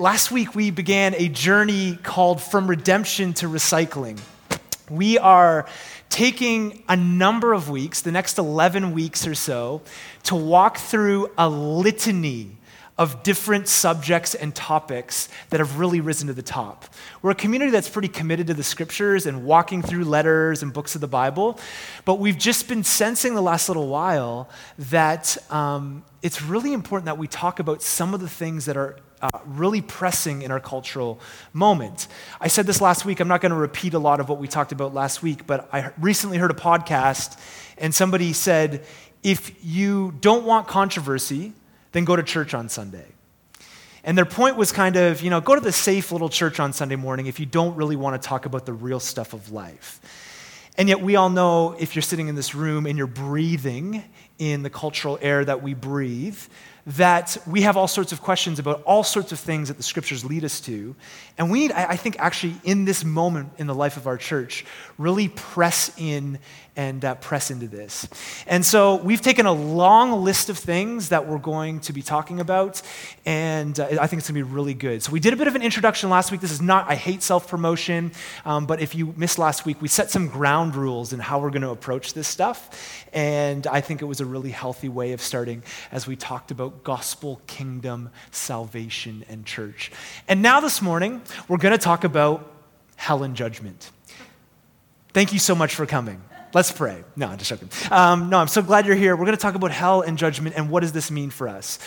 last week we began a journey called From Redemption to Recycling. We are taking a number of weeks, the next 11 weeks or so, to walk through a litany of different subjects and topics that have really risen to the top. We're a community that's pretty committed to the scriptures and walking through letters and books of the Bible, but we've just been sensing the last little while that um, it's really important that we talk about some of the things that are uh, really pressing in our cultural moment. I said this last week. I'm not going to repeat a lot of what we talked about last week, but I recently heard a podcast and somebody said, if you don't want controversy, then go to church on Sunday. And their point was kind of, you know, go to the safe little church on Sunday morning if you don't really want to talk about the real stuff of life. And yet, we all know if you're sitting in this room and you're breathing in the cultural air that we breathe, that we have all sorts of questions about all sorts of things that the scriptures lead us to. And we need, I think, actually, in this moment in the life of our church, really press in and uh, press into this. And so we've taken a long list of things that we're going to be talking about, and uh, I think it's going to be really good. So we did a bit of an introduction last week. This is not, I hate self promotion, um, but if you missed last week, we set some ground rules in how we're going to approach this stuff. And I think it was a really healthy way of starting as we talked about gospel, kingdom, salvation, and church. And now this morning, we're going to talk about hell and judgment. Thank you so much for coming. Let's pray. No, I'm just joking. Um, no, I'm so glad you're here. We're going to talk about hell and judgment and what does this mean for us.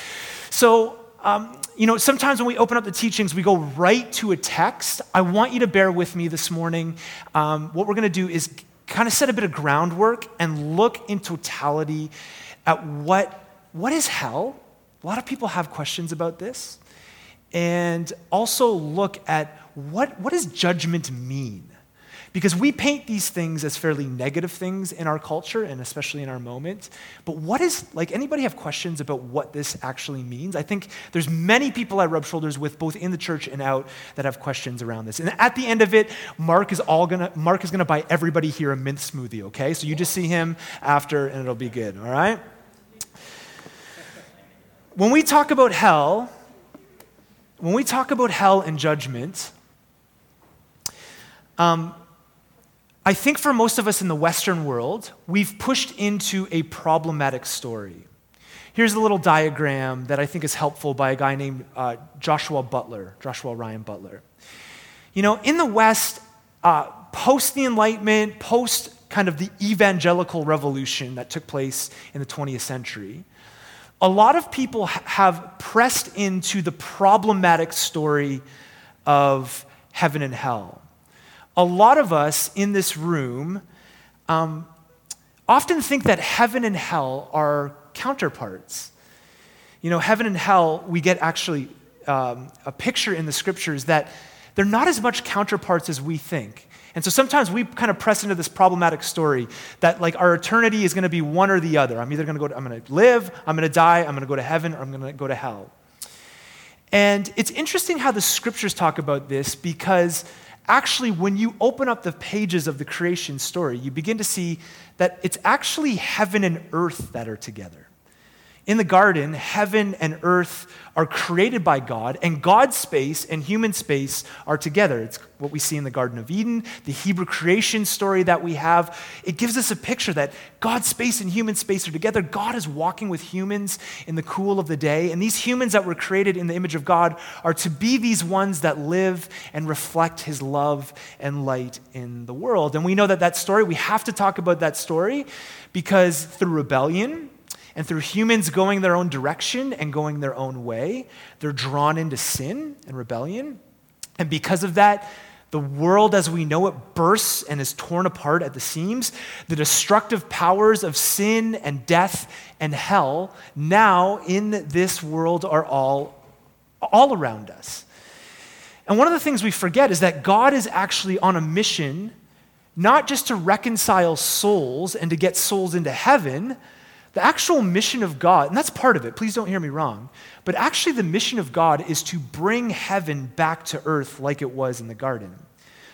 So, um, you know, sometimes when we open up the teachings, we go right to a text. I want you to bear with me this morning. Um, what we're going to do is kind of set a bit of groundwork and look in totality at what, what is hell. A lot of people have questions about this. And also look at what, what does judgment mean? Because we paint these things as fairly negative things in our culture and especially in our moment. But what is, like, anybody have questions about what this actually means? I think there's many people I rub shoulders with, both in the church and out, that have questions around this. And at the end of it, Mark is all gonna, Mark is gonna buy everybody here a mint smoothie, okay? So you just see him after and it'll be good, all right? When we talk about hell, when we talk about hell and judgment, um, I think for most of us in the Western world, we've pushed into a problematic story. Here's a little diagram that I think is helpful by a guy named uh, Joshua Butler, Joshua Ryan Butler. You know, in the West, uh, post the Enlightenment, post kind of the evangelical revolution that took place in the 20th century, a lot of people ha- have pressed into the problematic story of heaven and hell a lot of us in this room um, often think that heaven and hell are counterparts. You know, heaven and hell, we get actually um, a picture in the scriptures that they're not as much counterparts as we think. And so sometimes we kind of press into this problematic story that like our eternity is going to be one or the other. I'm either going to go to, I'm going to live, I'm going to die, I'm going to go to heaven, or I'm going to go to hell. And it's interesting how the scriptures talk about this because actually, when you open up the pages of the creation story, you begin to see that it's actually heaven and earth that are together. In the garden, heaven and earth are created by God, and God's space and human space are together. It's what we see in the Garden of Eden, the Hebrew creation story that we have. It gives us a picture that God's space and human space are together. God is walking with humans in the cool of the day, and these humans that were created in the image of God are to be these ones that live and reflect his love and light in the world. And we know that that story, we have to talk about that story because through rebellion, and through humans going their own direction and going their own way, they're drawn into sin and rebellion. And because of that, the world as we know it bursts and is torn apart at the seams. The destructive powers of sin and death and hell now in this world are all, all around us. And one of the things we forget is that God is actually on a mission not just to reconcile souls and to get souls into heaven, the actual mission of God, and that's part of it, please don't hear me wrong, but actually the mission of God is to bring heaven back to earth like it was in the garden.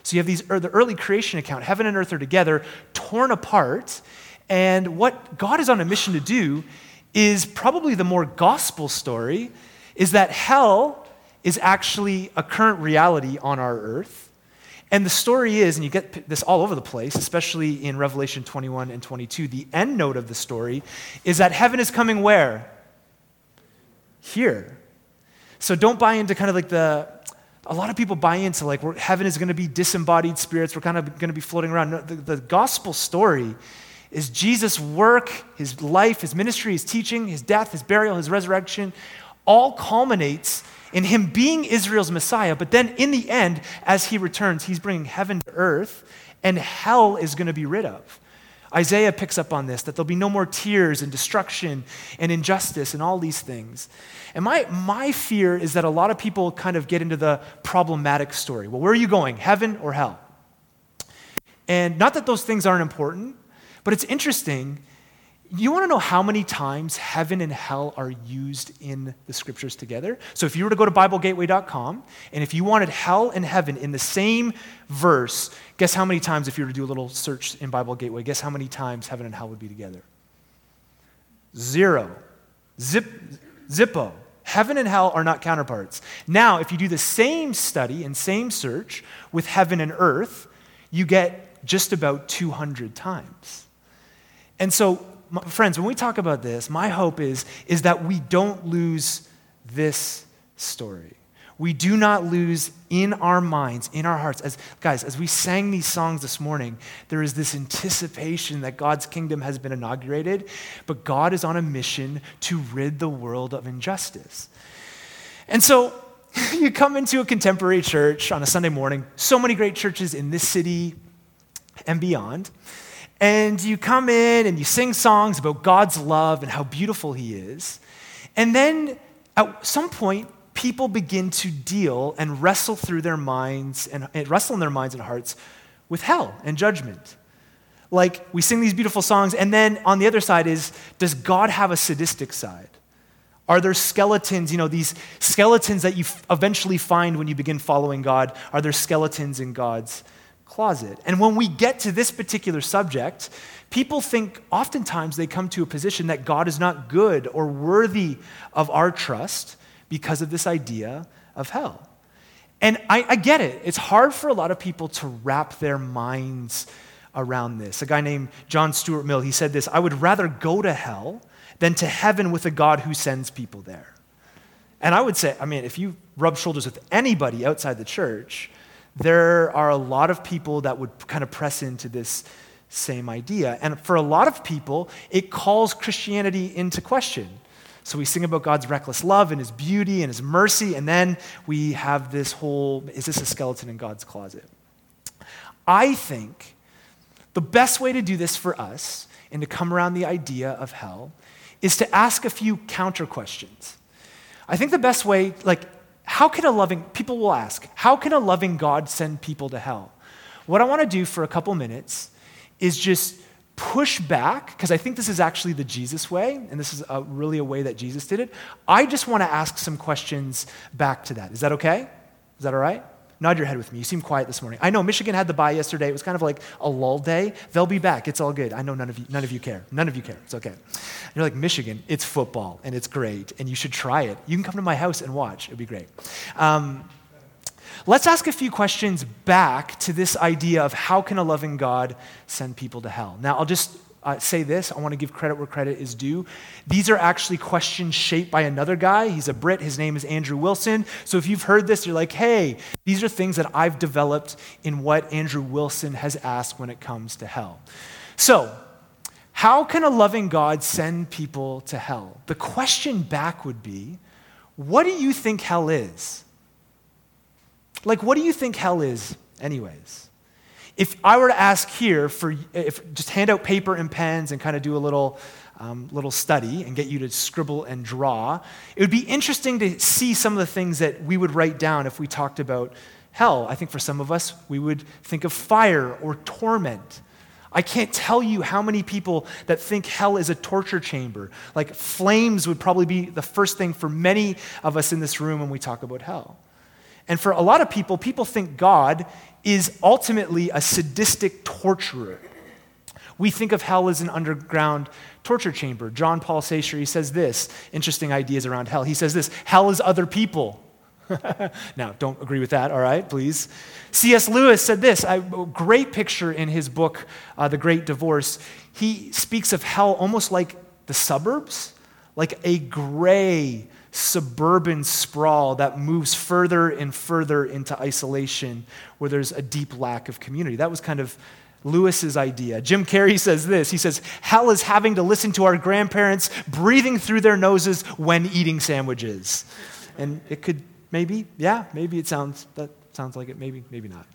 So you have these er, the early creation account, heaven and earth are together, torn apart, and what God is on a mission to do is probably the more gospel story is that hell is actually a current reality on our earth. And the story is, and you get this all over the place, especially in Revelation 21 and 22, the end note of the story is that heaven is coming where? Here. So don't buy into kind of like the, a lot of people buy into like heaven is going to be disembodied spirits, we're kind of going to be floating around. No, the, the gospel story is Jesus' work, his life, his ministry, his teaching, his death, his burial, his resurrection, all culminates in him being Israel's Messiah. But then in the end, as he returns, he's bringing heaven to earth, and hell is going to be rid of. Isaiah picks up on this that there'll be no more tears and destruction and injustice and all these things. And my, my fear is that a lot of people kind of get into the problematic story. Well, where are you going, heaven or hell? And not that those things aren't important, but it's interesting you want to know how many times heaven and hell are used in the scriptures together? So if you were to go to BibleGateway.com and if you wanted hell and heaven in the same verse, guess how many times, if you were to do a little search in Bible Gateway, guess how many times heaven and hell would be together? Zero. Zip, zippo. Heaven and hell are not counterparts. Now, if you do the same study and same search with heaven and earth, you get just about 200 times. And so my, friends, when we talk about this, my hope is, is that we don't lose this story. We do not lose in our minds, in our hearts. As guys, as we sang these songs this morning, there is this anticipation that God's kingdom has been inaugurated, but God is on a mission to rid the world of injustice. And so you come into a contemporary church on a Sunday morning, so many great churches in this city and beyond. And you come in and you sing songs about God's love and how beautiful He is. And then at some point, people begin to deal and wrestle through their minds and, and wrestle in their minds and hearts with hell and judgment. Like we sing these beautiful songs, and then on the other side is does God have a sadistic side? Are there skeletons, you know, these skeletons that you eventually find when you begin following God? Are there skeletons in God's closet. And when we get to this particular subject, people think oftentimes they come to a position that God is not good or worthy of our trust because of this idea of hell. And I, I, get it. It's hard for a lot of people to wrap their minds around this. A guy named John Stuart Mill, he said this I would rather go to hell than to heaven with a God who sends people there. And I would say, I mean, if you rub shoulders with anybody outside the church, there are a lot of people that would kind of press into this same idea. And for a lot of people, it calls Christianity into question. So we sing about God's reckless love and his beauty and his mercy, and then we have this whole is this a skeleton in God's closet? I think the best way to do this for us and to come around the idea of hell is to ask a few counter questions. I think the best way, like, how can a loving, people will ask, how can a loving God send people to hell? What I want to do for a couple minutes is just push back, because I think this is actually the Jesus way, and this is a, really a way that Jesus did it. I just want to ask some questions back to that. Is that okay? Is that all right? Nod your head with me. You seem quiet this morning. I know Michigan had the bye yesterday. It was kind of like a lull day. They'll be back. It's all good. I know none of you, none of you care. None of you care. It's okay. You're like, Michigan, it's football and it's great and you should try it. You can come to my house and watch. It'd be great. Um, let's ask a few questions back to this idea of how can a loving God send people to hell? Now, I'll just uh, say this. I want to give credit where credit is due. These are actually questions shaped by another guy. He's a Brit. His name is Andrew Wilson. So if you've heard this, you're like, hey, these are things that I've developed in what Andrew Wilson has asked when it comes to hell. So, how can a loving God send people to hell? The question back would be, what do you think hell is? Like, what do you think hell is, anyways? If I were to ask here for, if just hand out paper and pens and kind of do a little, um, little study and get you to scribble and draw, it would be interesting to see some of the things that we would write down if we talked about hell. I think for some of us, we would think of fire or torment. I can't tell you how many people that think hell is a torture chamber. Like flames would probably be the first thing for many of us in this room when we talk about hell. And for a lot of people, people think God is ultimately a sadistic torturer. We think of hell as an underground torture chamber. John Paul Sartre, he says this interesting ideas around hell. He says this hell is other people. now, don't agree with that, all right, please. C.S. Lewis said this great picture in his book, uh, The Great Divorce. He speaks of hell almost like the suburbs, like a gray suburban sprawl that moves further and further into isolation where there's a deep lack of community. That was kind of Lewis's idea. Jim Carrey says this. He says, Hell is having to listen to our grandparents breathing through their noses when eating sandwiches. And it could maybe, yeah, maybe it sounds, that sounds like it, maybe, maybe not.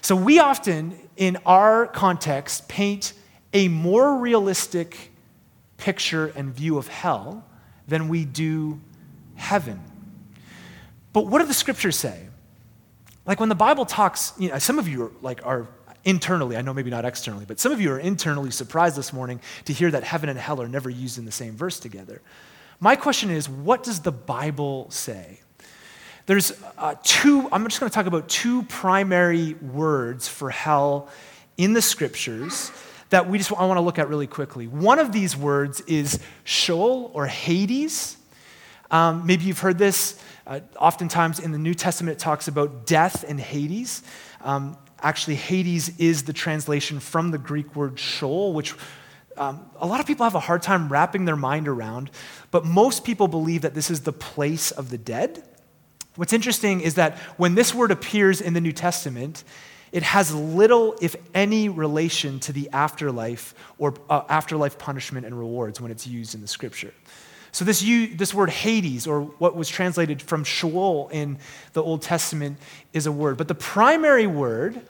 So we often, in our context, paint a more realistic picture and view of hell than we do heaven. But what do the scriptures say? Like when the Bible talks, you know, some of you are like are internally, I know maybe not externally, but some of you are internally surprised this morning to hear that heaven and hell are never used in the same verse together. My question is, what does the Bible say? There's uh, two, I'm just going to talk about two primary words for hell in the scriptures that we just I want to look at really quickly. One of these words is Sheol or Hades. Um, maybe you've heard this. Uh, oftentimes in the New Testament, it talks about death and Hades. Um, actually, Hades is the translation from the Greek word Sheol, which um, a lot of people have a hard time wrapping their mind around, but most people believe that this is the place of the dead. What's interesting is that when this word appears in the New Testament, it has little, if any, relation to the afterlife or uh, afterlife punishment and rewards when it's used in the scripture. So, this, this word Hades, or what was translated from Sheol in the Old Testament, is a word. But the primary word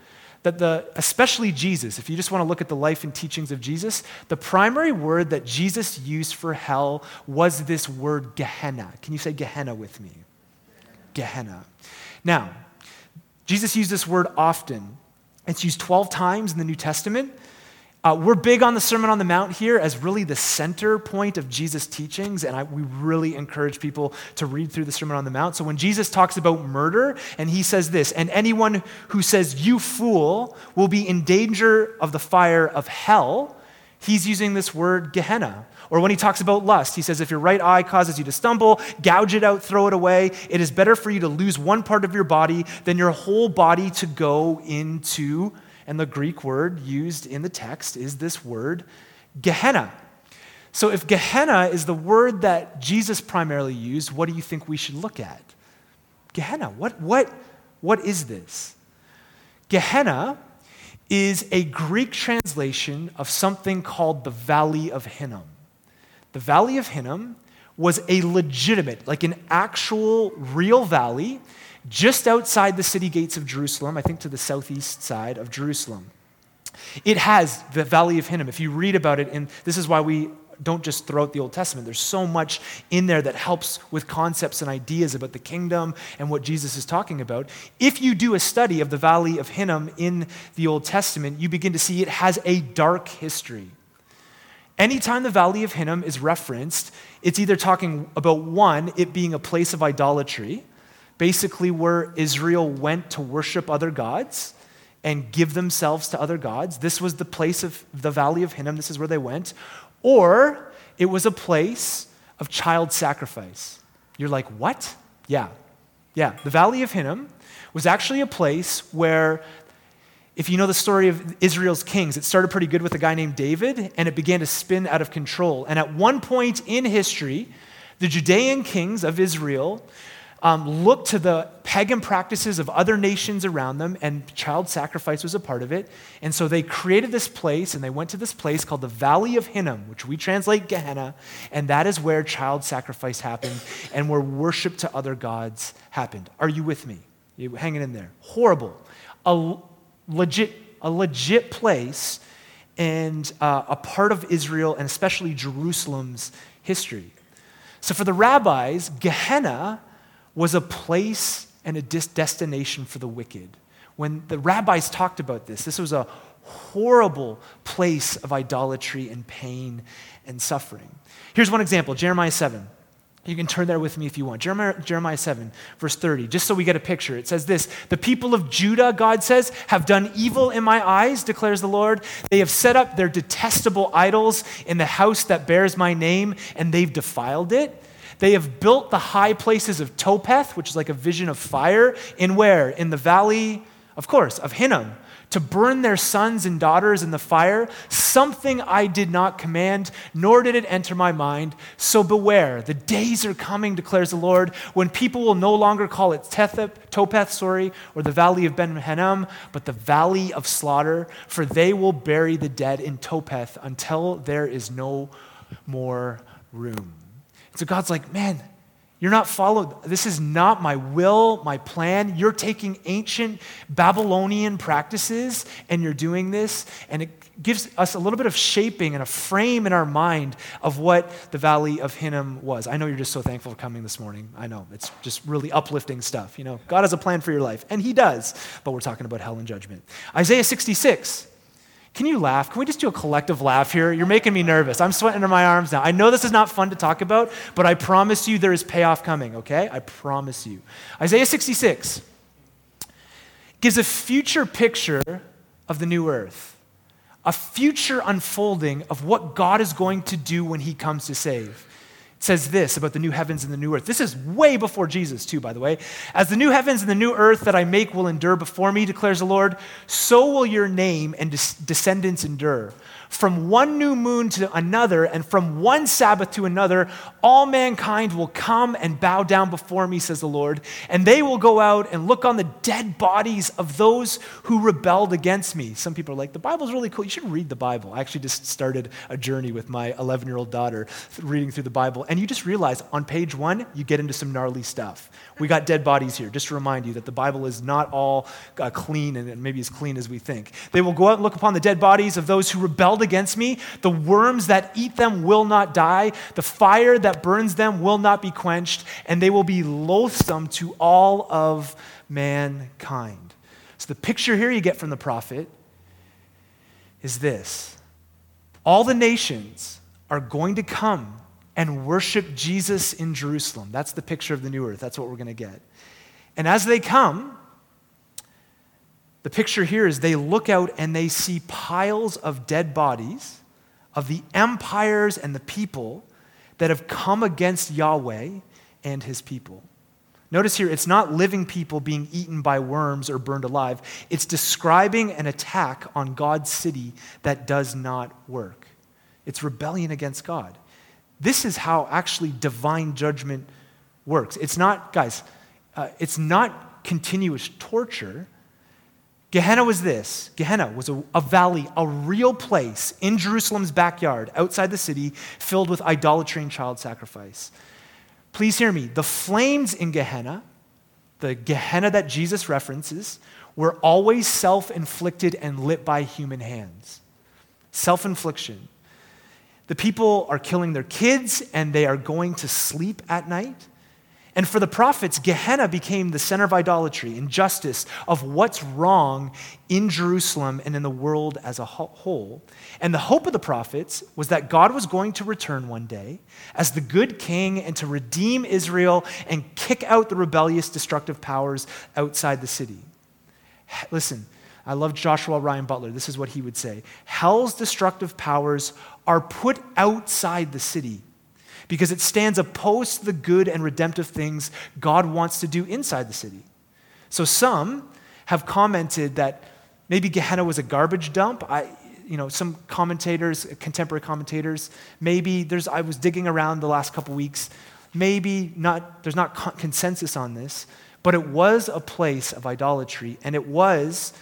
that the, especially Jesus, if you just want to look at the life and teachings of Jesus, the primary word that Jesus used for hell was this word Gehenna. Can you say Gehenna with me? Gehenna. Now, Jesus used this word often. It's used 12 times in the New Testament. Uh, we're big on the Sermon on the Mount here as really the center point of Jesus' teachings, and I, we really encourage people to read through the Sermon on the Mount. So when Jesus talks about murder, and he says this, and anyone who says, You fool, will be in danger of the fire of hell, he's using this word Gehenna. Or when he talks about lust, he says, If your right eye causes you to stumble, gouge it out, throw it away. It is better for you to lose one part of your body than your whole body to go into and the Greek word used in the text is this word, Gehenna. So, if Gehenna is the word that Jesus primarily used, what do you think we should look at? Gehenna. What, what, what is this? Gehenna is a Greek translation of something called the Valley of Hinnom. The Valley of Hinnom was a legitimate, like an actual real valley just outside the city gates of Jerusalem, I think to the southeast side of Jerusalem. It has the Valley of Hinnom. If you read about it, and this is why we don't just throw out the Old Testament. There's so much in there that helps with concepts and ideas about the kingdom and what Jesus is talking about. If you do a study of the Valley of Hinnom in the Old Testament, you begin to see it has a dark history. Anytime the Valley of Hinnom is referenced, it's either talking about one, it being a place of idolatry, basically where Israel went to worship other gods and give themselves to other gods. This was the place of the Valley of Hinnom, this is where they went. Or it was a place of child sacrifice. You're like, what? Yeah. Yeah. The Valley of Hinnom was actually a place where, if you know the story of Israel's kings, it started pretty good with a guy named David, and it began to spin out of control. And at one point in history, the Judean kings of Israel um, looked to the pagan practices of other nations around them, and child sacrifice was a part of it. And so they created this place, and they went to this place called the Valley of Hinnom, which we translate Gehenna, and that is where child sacrifice happened and where worship to other gods happened. Are you with me? You hanging in there? Horrible. A legit, a legit place and uh, a part of Israel and especially Jerusalem's history. So for the rabbis, Gehenna was a place and a destination for the wicked. When the rabbis talked about this, this was a horrible place of idolatry and pain and suffering. Here's one example Jeremiah 7. You can turn there with me if you want. Jeremiah, Jeremiah 7, verse 30, just so we get a picture. It says this The people of Judah, God says, have done evil in my eyes, declares the Lord. They have set up their detestable idols in the house that bears my name, and they've defiled it. They have built the high places of Topheth, which is like a vision of fire, in where? In the valley, of course, of Hinnom to burn their sons and daughters in the fire, something I did not command, nor did it enter my mind. So beware, the days are coming, declares the Lord, when people will no longer call it Tethep, Topheth, sorry, or the valley of Ben Hinnom, but the valley of slaughter, for they will bury the dead in Topheth until there is no more room. So God's like, man, you're not followed. This is not my will, my plan. You're taking ancient Babylonian practices and you're doing this, and it gives us a little bit of shaping and a frame in our mind of what the Valley of Hinnom was. I know you're just so thankful for coming this morning. I know. It's just really uplifting stuff. You know, God has a plan for your life, and He does, but we're talking about hell and judgment. Isaiah 66. Can you laugh? Can we just do a collective laugh here? You're making me nervous. I'm sweating under my arms now. I know this is not fun to talk about, but I promise you there is payoff coming, okay? I promise you. Isaiah 66 gives a future picture of the new earth, a future unfolding of what God is going to do when he comes to save says this about the new heavens and the new earth. This is way before Jesus, too, by the way. As the new heavens and the new earth that I make will endure before me, declares the Lord, so will your name and descendants endure. From one new moon to another, and from one Sabbath to another, all mankind will come and bow down before me, says the Lord. And they will go out and look on the dead bodies of those who rebelled against me. Some people are like, the Bible's really cool. You should read the Bible. I actually just started a journey with my 11 year old daughter reading through the Bible. And you just realize on page one, you get into some gnarly stuff. We got dead bodies here, just to remind you that the Bible is not all uh, clean and maybe as clean as we think. They will go out and look upon the dead bodies of those who rebelled against me. The worms that eat them will not die, the fire that burns them will not be quenched, and they will be loathsome to all of mankind. So, the picture here you get from the prophet is this all the nations are going to come and worship Jesus in Jerusalem. That's the picture of the new earth. That's what we're going to get. And as they come, the picture here is they look out and they see piles of dead bodies of the empires and the people that have come against Yahweh and his people. Notice here, it's not living people being eaten by worms or burned alive. It's describing an attack on God's city that does not work. It's rebellion against God. This is how actually divine judgment works. It's not, guys, uh, it's not continuous torture. Gehenna was this Gehenna was a, a, valley, a real place in Jerusalem's backyard, outside the city, filled with idolatry and child sacrifice. Please hear me. The flames in Gehenna, the Gehenna that Jesus references, were always self inflicted and lit by human hands. Self infliction. The people are killing their kids and they are going to sleep at night. And for the prophets, Gehenna became the center of idolatry, injustice, of what's wrong in Jerusalem and in the world as a whole. And the hope of the prophets was that God was going to return one day as the good king and to redeem Israel and kick out the rebellious, destructive powers outside the city. Listen, I love Joshua Ryan Butler. This is what he would say Hell's destructive powers are put outside the city because it stands opposed to the good and redemptive things God wants to do inside the city. So some have commented that maybe Gehenna was a garbage dump. I, you know, some commentators, contemporary commentators, maybe there's, I was digging around the last couple weeks, maybe not, there's not consensus on this, but it was a place of idolatry, and it was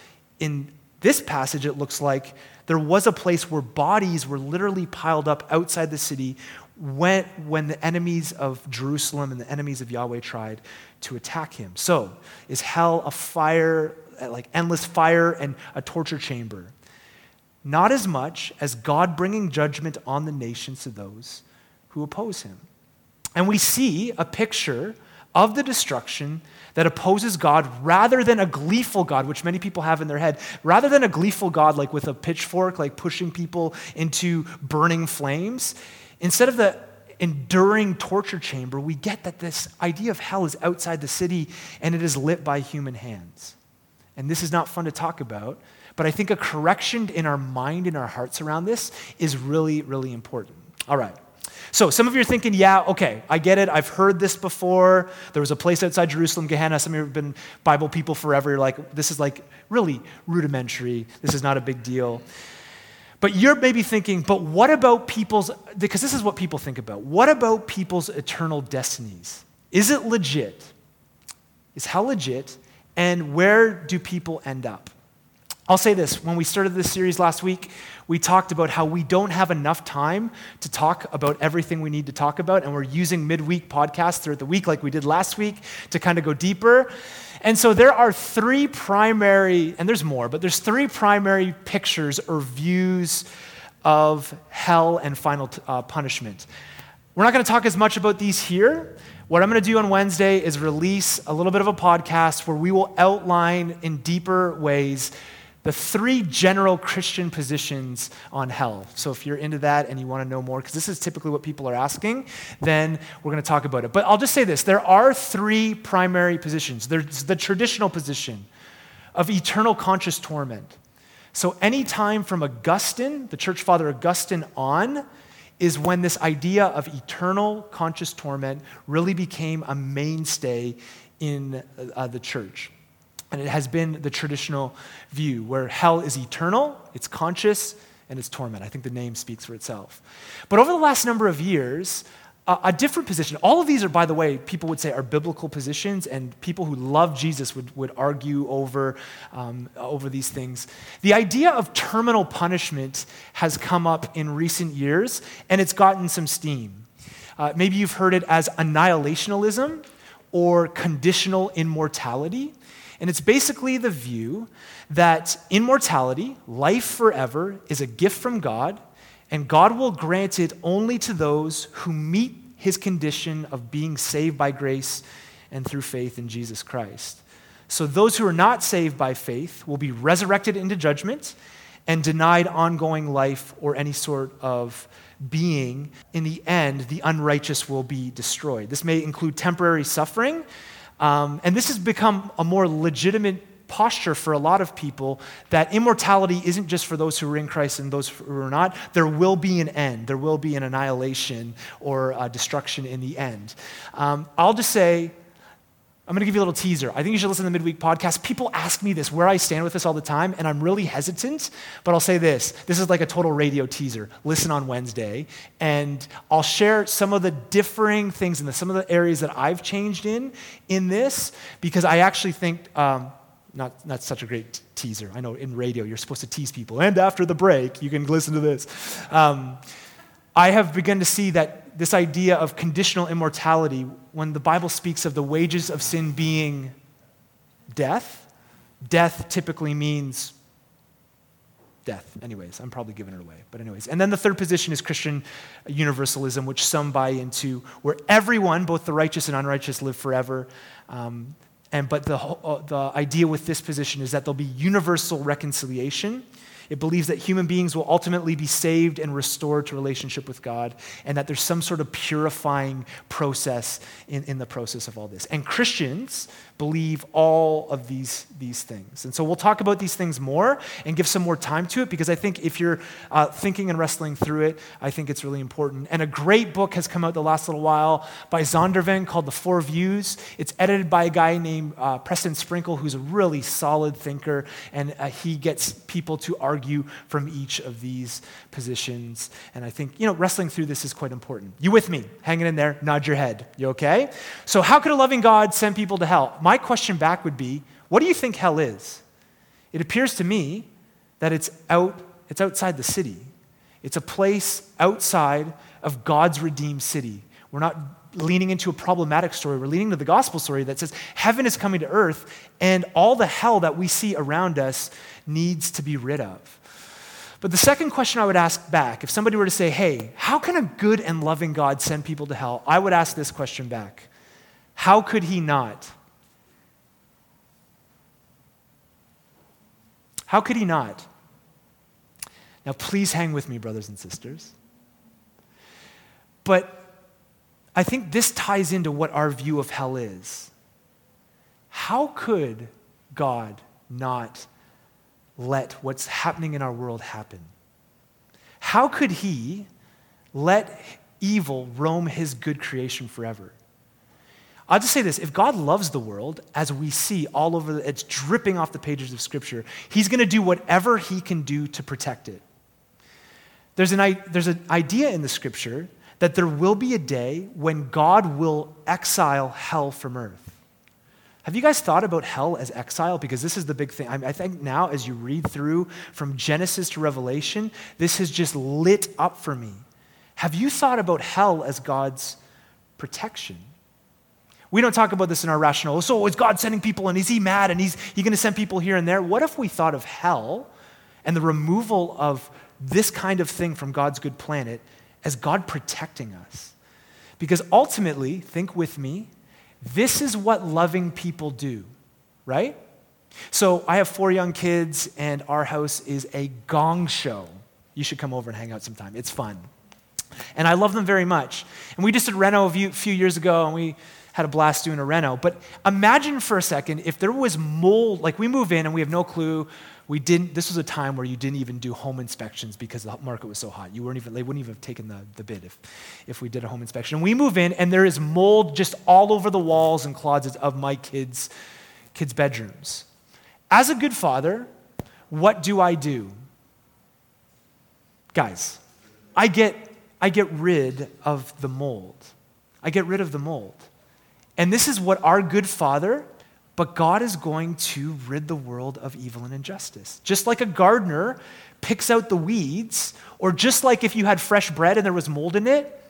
in this passage, it looks like there was a place where bodies were literally piled up outside the city when, when the enemies of Jerusalem and the enemies of Yahweh tried to attack him. So, is hell a fire, uh, like endless fire and a torture chamber? Not as much as God bringing judgment on the nations to those who oppose him. And we see a picture of the destruction that opposes God rather than a gleeful God, which many people have in their head, rather than a gleeful God like with a pitchfork, like pushing people into burning flames, instead of the enduring torture chamber, we get that this idea of hell is outside the city and it is lit by human hands. And this is not fun to talk about, but I think a correction in our mind and our hearts around this is really, really important. All right. So some of you are thinking, yeah, okay, I get it. I've heard this before. There was a place outside Jerusalem, Gehenna. Some of you have been Bible people forever. You're like, this is like really rudimentary. This is not a big deal. But you're maybe thinking, but what about people's, because this is what people think about. What about people's eternal destinies? Is it legit? Is hell legit? And where do people end up? I'll say this when we started this series last week, we talked about how we don't have enough time to talk about everything we need to talk about, and we're using midweek podcasts throughout the week, like we did last week, to kind of go deeper. And so there are three primary, and there's more, but there's three primary pictures or views of hell and final uh, punishment. We're not going to talk as much about these here. What I'm going to do on Wednesday is release a little bit of a podcast where we will outline in deeper ways the three general Christian positions on hell. So if you're into that and you want to know more, because this is typically what people are asking, then we're going to talk about it. But I'll just say this there are three primary positions. There's the traditional position of eternal conscious torment. So any time from Augustine, the church father Augustine, on, is when this idea of eternal conscious torment really became a mainstay in uh, the church. And it has been the traditional view where hell is eternal, it's conscious, and it's torment. I think the name speaks for itself. But over the last number of years, a, different position, all of these are, by the way, people would say are biblical positions, and people who love Jesus would, would argue over, um, over these things. The idea of terminal punishment has come up in recent years, and it's gotten some steam. Uh, maybe you've heard it as annihilationism or conditional immortality. And it's basically the view that immortality, life forever, is a gift from God, and God will grant it only to those who meet his condition of being saved by grace and through faith in Jesus Christ. So those who are not saved by faith will be resurrected into judgment and denied ongoing life or any sort of being. In the end, the unrighteous will be destroyed. This may include temporary suffering um, and this has become a more legitimate posture for a lot of people that immortality isn't just for those who are in Christ and those who are not. There will be an end, there will be an annihilation or destruction in the end. Um, I'll just say, I'm going to give you a little teaser. I think you should listen to the midweek podcast. People ask me this, where I stand with this all the time, and I'm really hesitant, but I'll say this. This is like a total radio teaser. Listen on Wednesday, and I'll share some of the differing things and some of the areas that I've changed in in this, because I actually think, um, not, not such a great teaser. I know in radio you're supposed to tease people, and after the break, you can listen to this. Um, I have begun to see that this idea of conditional immortality, when the Bible speaks of the wages of sin being death, death typically means death. Anyways, I'm probably giving it away. But, anyways. And then the third position is Christian universalism, which some buy into, where everyone, both the righteous and unrighteous, live forever. Um, and, but the, uh, the idea with this position is that there'll be universal reconciliation it believes that human beings will ultimately be saved and restored to relationship with God, and that there's some sort of purifying process in, in the process of all this. And Christians believe all of these, these things. And so we'll talk about these things more and give some more time to it because I think if you're uh, thinking and wrestling through it, I think it's really important. And a great book has come out the last little while by Zondervan called The Four Views. It's edited by a guy named uh, Preston Sprinkle, who's a really solid thinker, and uh, he gets people to argue from each of these positions. And I think, you know, wrestling through this is quite important. You with me? Hanging in there, nod your head. You okay? So, how could a loving God send people to hell? my question back would be what do you think hell is? It appears to me that it's, out, it's outside the city. It's a place outside of God's redeemed city. We're not leaning into a problematic story. We're leaning to the gospel story that says heaven is coming to earth, and all the hell that we see around us needs to be rid of. But the second question I would ask back, if somebody were to say, hey, how can a good and loving God send people to hell? I would ask this question back How could he not? How could he not? Now, please hang with me, brothers and sisters. But I think this ties into what our view of hell is. How could God not let what's happening in our world happen? How could He let evil roam his good creation forever. I'll just say this if God loves the world, as we see all over, it's dripping off the pages of Scripture, He's going to do whatever He can do to protect it. There's an, there's an idea in the Scripture that there will be a day when God will exile hell from earth. Have you guys thought about hell as exile? Because this is the big thing. I think now, as you read through from Genesis to Revelation, this has just lit up for me. Have you thought about hell as God's protection? We don't talk about this in our rational. So is God sending people and is he mad and he's he going to send people here and there? What if we thought of hell and the removal of this kind of thing from God's good planet as God protecting us? Because ultimately, think with me, this is what loving people do, right? So I have four young kids, and our house is a gong show. You should come over and hang out sometime. It's fun. And I love them very much. And we just did Reno a few years ago, and we had a blast doing a Reno. But imagine for a second if there was mold, like we move in and we have no clue. We didn't, this was a time where you didn't even do home inspections because the market was so hot. You weren't even, they wouldn't even have taken the, the bid if, if we did a home inspection. We move in and there is mold just all over the walls and closets of my kids' kids' bedrooms. As a good father, what do I do? Guys, I get, I get rid of the mold. I get rid of the mold. And this is what our good father, but God is going to rid the world of evil and injustice. Just like a gardener picks out the weeds, or just like if you had fresh bread and there was mold in it,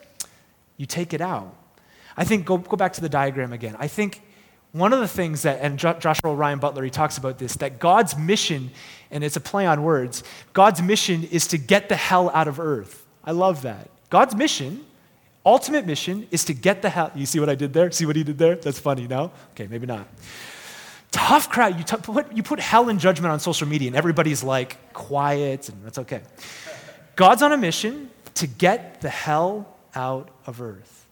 you take it out. I think, go, go back to the diagram again. I think one of the things that, and Joshua Ryan Butler, he talks about this, that God's mission, and it's a play on words, God's mission is to get the hell out of earth. I love that. God's mission ultimate mission is to get the hell. You see what I did there? See what he did there? That's funny, no? Okay, maybe not. Tough crowd. You, t- put, you put hell and judgment on social media, and everybody's like quiet, and that's okay. God's on a mission to get the hell out of earth.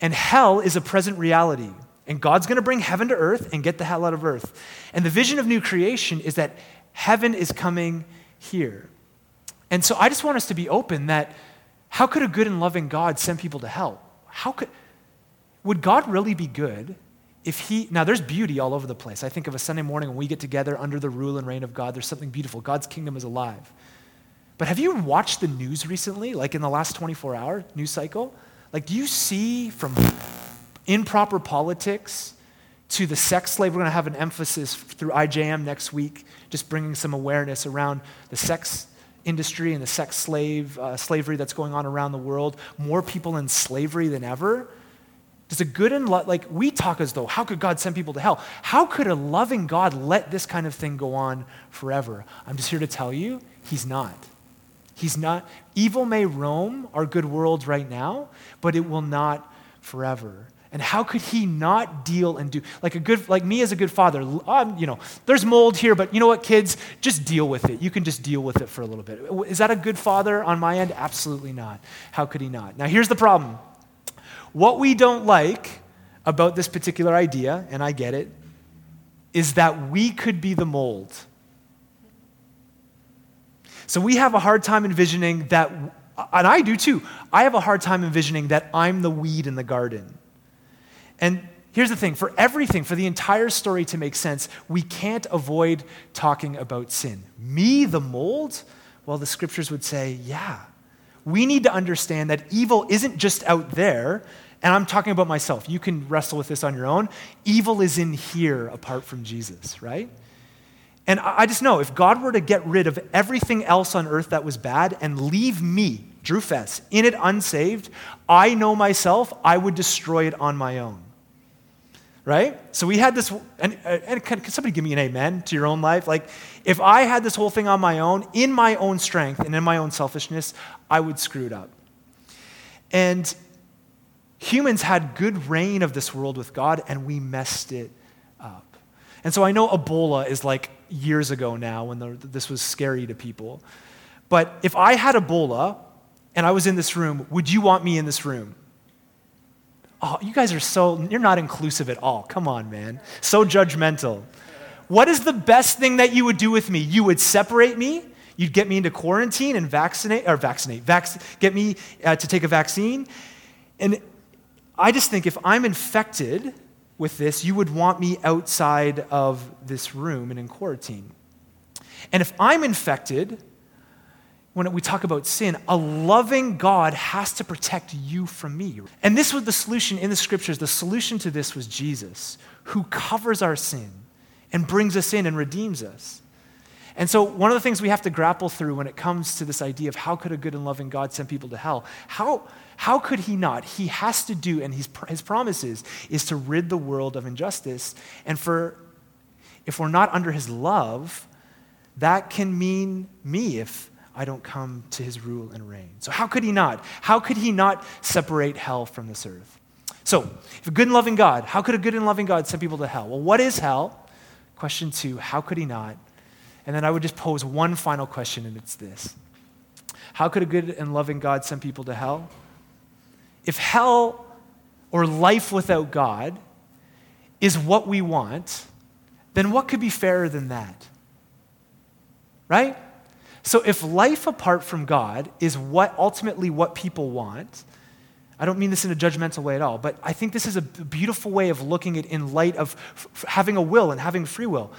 And hell is a present reality. And God's going to bring heaven to earth and get the hell out of earth. And the vision of new creation is that heaven is coming here. And so I just want us to be open that how could a good and loving God send people to hell? How could, would God really be good if he, now there's beauty all over the place. I think of a Sunday morning when we get together under the rule and reign of God, there's something beautiful. God's kingdom is alive. But have you watched the news recently, like in the last 24 hour news cycle? Like, do you see from improper politics to the sex slave? We're going to have an emphasis through IJM next week, just bringing some awareness around the sex industry and the sex slave uh, slavery that's going on around the world, more people in slavery than ever. Does a good and lo- like we talk as though how could God send people to hell? How could a loving God let this kind of thing go on forever? I'm just here to tell you, he's not. He's not. Evil may roam our good world right now, but it will not forever. And how could he not deal and do like a good like me as a good father? Um, you know, there's mold here, but you know what, kids, just deal with it. You can just deal with it for a little bit. Is that a good father on my end? Absolutely not. How could he not? Now here's the problem. What we don't like about this particular idea, and I get it, is that we could be the mold. So we have a hard time envisioning that, and I do too. I have a hard time envisioning that I'm the weed in the garden. And here's the thing for everything, for the entire story to make sense, we can't avoid talking about sin. Me, the mold? Well, the scriptures would say, yeah. We need to understand that evil isn't just out there, and I'm talking about myself. You can wrestle with this on your own. Evil is in here apart from Jesus, right? And I just know if God were to get rid of everything else on earth that was bad and leave me, Drew Fess, in it unsaved, I know myself, I would destroy it on my own right? So we had this, and, uh, and can, can, somebody give me an amen to your own life? Like, if I had this whole thing on my own, in my own strength and in my own selfishness, I would screw it up. And humans had good reign of this world with God, and we messed it up. And so I know Ebola is like years ago now when the, this was scary to people. But if I had Ebola and I was in this room, would you want me in this room? Oh, you guys are so, you're not inclusive at all. Come on, man. So judgmental. What is the best thing that you would do with me? You would separate me, You'd get me into quarantine and vaccinate, or vaccinate, vac- get me uh, to take a vaccine. And I just think if I'm infected with this, you would want me outside of this room and in quarantine. And if I'm infected, when we talk about sin, a loving God has to protect you from me. And this was the solution in the scriptures. The solution to this was Jesus, who covers our sin and brings us in and redeems us. And so, one of the things we have to grapple through when it comes to this idea of how could a good and loving God send people to hell, how, how could he not? He has to do, and his, his promises is to rid the world of injustice. And for, if we're not under his love, that can mean me if I don't come to his rule and reign. So, how could he not? How could he not separate hell from this earth? So, if a good and loving God, how could a good and loving God send people to hell? Well, what is hell? Question two, how could he not? And then I would just pose one final question, and it's this How could a good and loving God send people to hell? If hell or life without God is what we want, then what could be fairer than that? Right? So if life apart from God is what ultimately what people want, I don't mean this in a judgmental way at all, but I think this is a beautiful way of looking at in light of f- having a will and having free will.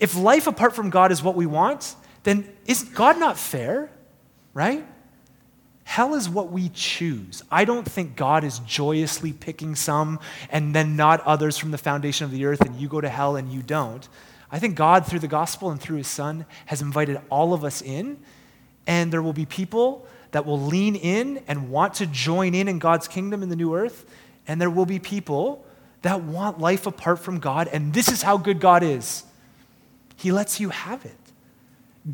If life apart from God is what we want, then is God not fair? Right? Hell is what we choose. I don't think God is joyously picking some and then not others from the foundation of the earth, and you go to hell and you don't. I think God, through the gospel and through his son, has invited all of us in, and there will be people that will lean in and want to join in in God's kingdom in the new earth. And there will be people that want life apart from God. And this is how good God is He lets you have it.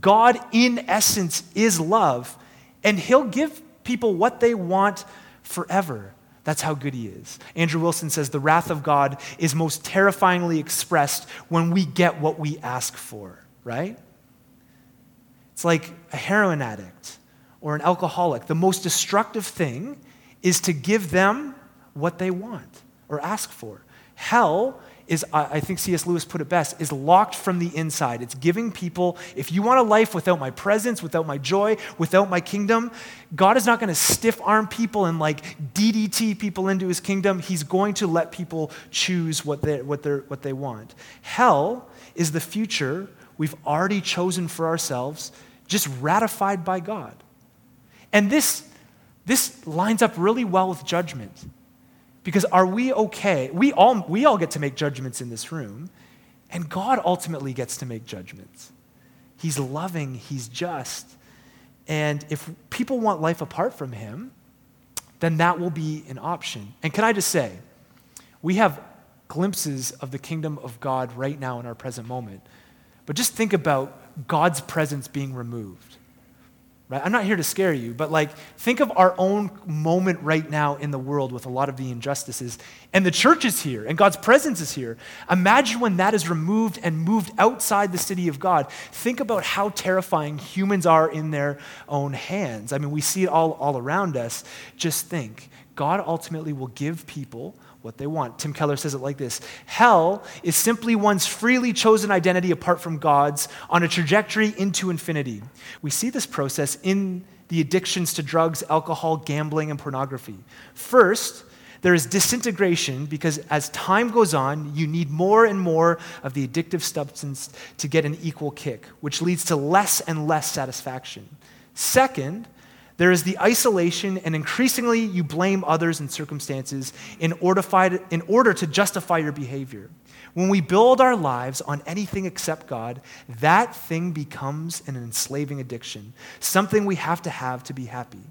God, in essence, is love, and He'll give people what they want forever. That's how good he is. Andrew Wilson says the wrath of God is most terrifyingly expressed when we get what we ask for, right? It's like a heroin addict or an alcoholic, the most destructive thing is to give them what they want or ask for. Hell is, I think C.S. Lewis put it best, is locked from the inside. It's giving people, if you want a life without my presence, without my joy, without my kingdom, God is not going to stiff arm people and like DDT people into his kingdom. He's going to let people choose what they, what they what they want. Hell is the future we've already chosen for ourselves, just ratified by God. And this, this lines up really well with judgment. Because are we okay? We all, we all get to make judgments in this room, and God ultimately gets to make judgments. He's loving, He's just. And if people want life apart from Him, then that will be an option. And can I just say, we have glimpses of the kingdom of God right now in our present moment. But just think about God's presence being removed. Right? I'm not here to scare you, but like think of our own moment right now in the world with a lot of the injustices. And the church is here and God's presence is here. Imagine when that is removed and moved outside the city of God. Think about how terrifying humans are in their own hands. I mean, we see it all, all around us. Just think God ultimately will give people what they want. Tim Keller says it like this Hell is simply one's freely chosen identity apart from God's on a trajectory into infinity. We see this process in the addictions to drugs, alcohol, gambling, and pornography. First, there is disintegration because as time goes on, you need more and more of the addictive substance to get an equal kick, which leads to less and less satisfaction. Second, there is the isolation, and increasingly you blame others and circumstances in order, in order to justify your behavior. When we build our lives on anything except God, that thing becomes an enslaving addiction, something we have to have to be happy.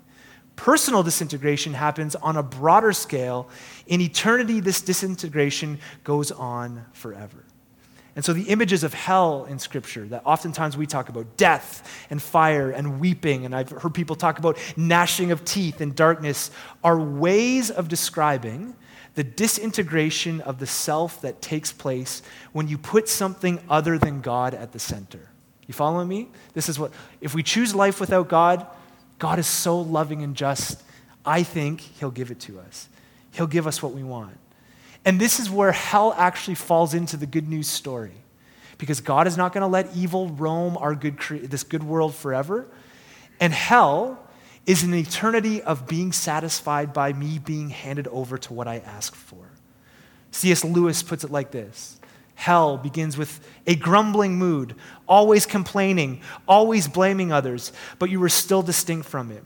Personal disintegration happens on a broader scale. In eternity, this disintegration goes on forever. And so, the images of hell in Scripture that oftentimes we talk about death and fire and weeping, and I've heard people talk about gnashing of teeth and darkness, are ways of describing the disintegration of the self that takes place when you put something other than God at the center. You follow me? This is what, if we choose life without God, God is so loving and just, I think He'll give it to us. He'll give us what we want. And this is where hell actually falls into the good news story. because God is not going to let evil roam our good cre- this good world forever. And hell is an eternity of being satisfied by me being handed over to what I ask for. C.S. Lewis puts it like this Hell begins with a grumbling mood, always complaining, always blaming others, but you are still distinct from it.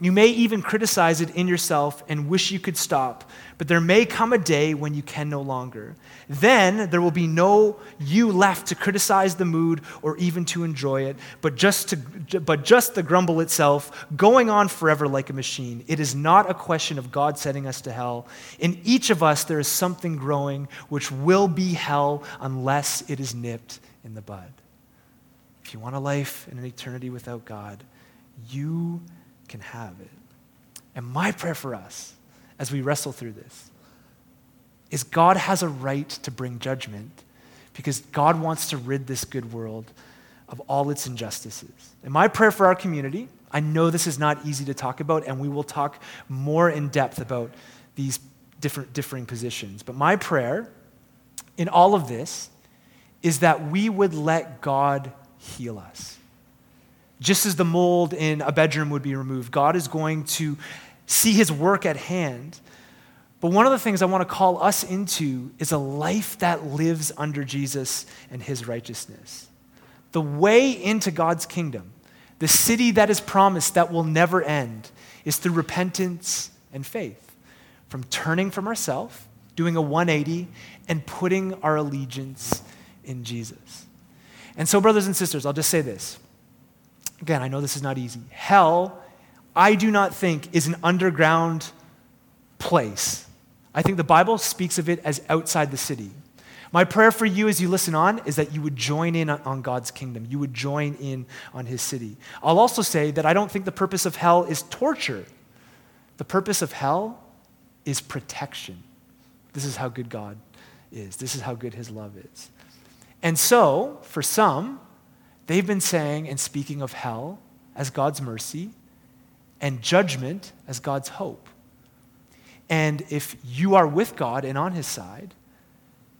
You may even criticize it in yourself and wish you could stop, but there may come a day when you can no longer. Then there will be no you left to criticize the mood or even to enjoy it, but just, to, but just the grumble itself, going on forever like a machine. It is not a question of God sending us to hell. In each of us, there is something growing which will be hell unless it is nipped in the bud. If you want a life and an eternity without God, you can have it. And my prayer for us as we wrestle through this is God has a right to bring judgment because God wants to rid this good world of all its injustices. And my prayer for our community, I know this is not easy to talk about, and we will talk more in depth about these different differing positions. But my prayer in all of this is that we would let God heal us. Just as the mold in a bedroom would be removed, God is going to see his work at hand. But one of the things I want to call us into is a life that lives under Jesus and his righteousness. The way into God's kingdom, the city that is promised that will never end, is through repentance and faith, from turning from ourselves, doing a 180, and putting our allegiance in Jesus. And so, brothers and sisters, I'll just say this Again, I know this is not easy. Hell, I do not think, is an underground place. I think the Bible speaks of it as outside the city. My prayer for you as you listen on is that you would join in on God's kingdom. You would join in on his city. I'll also say that I don't think the purpose of hell is torture. The purpose of hell is protection. This is how good God is. This is how good his love is. And so, for some, They've been saying and speaking of hell as God's mercy and judgment as God's hope. And if you are with God and on his side,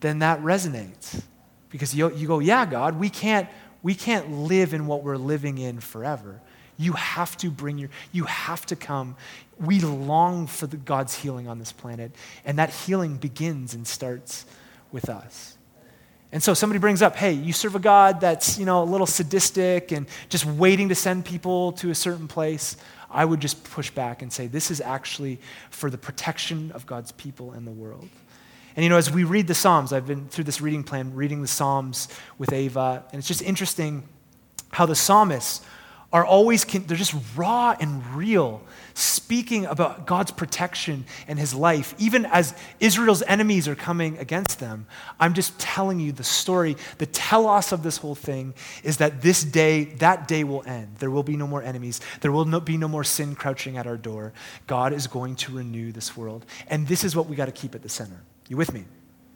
then that resonates. Because you, you go, yeah, God, we can't, we can't live in what we're living in forever. You have to bring your, you have to come. We long for the, God's healing on this planet, and that healing begins and starts with us. And so somebody brings up, hey, you serve a God that's, you know, a little sadistic and just waiting to send people to a certain place. I would just push back and say, this is actually for the protection of God's people and the world. And you know, as we read the Psalms, I've been through this reading plan, reading the Psalms with Ava, and it's just interesting how the psalmists are always, they're just raw and real, speaking about God's protection and his life, even as Israel's enemies are coming against them. I'm just telling you the story. The telos of this whole thing is that this day, that day will end. There will be no more enemies. There will no, be no more sin crouching at our door. God is going to renew this world. And this is what we got to keep at the center. You with me?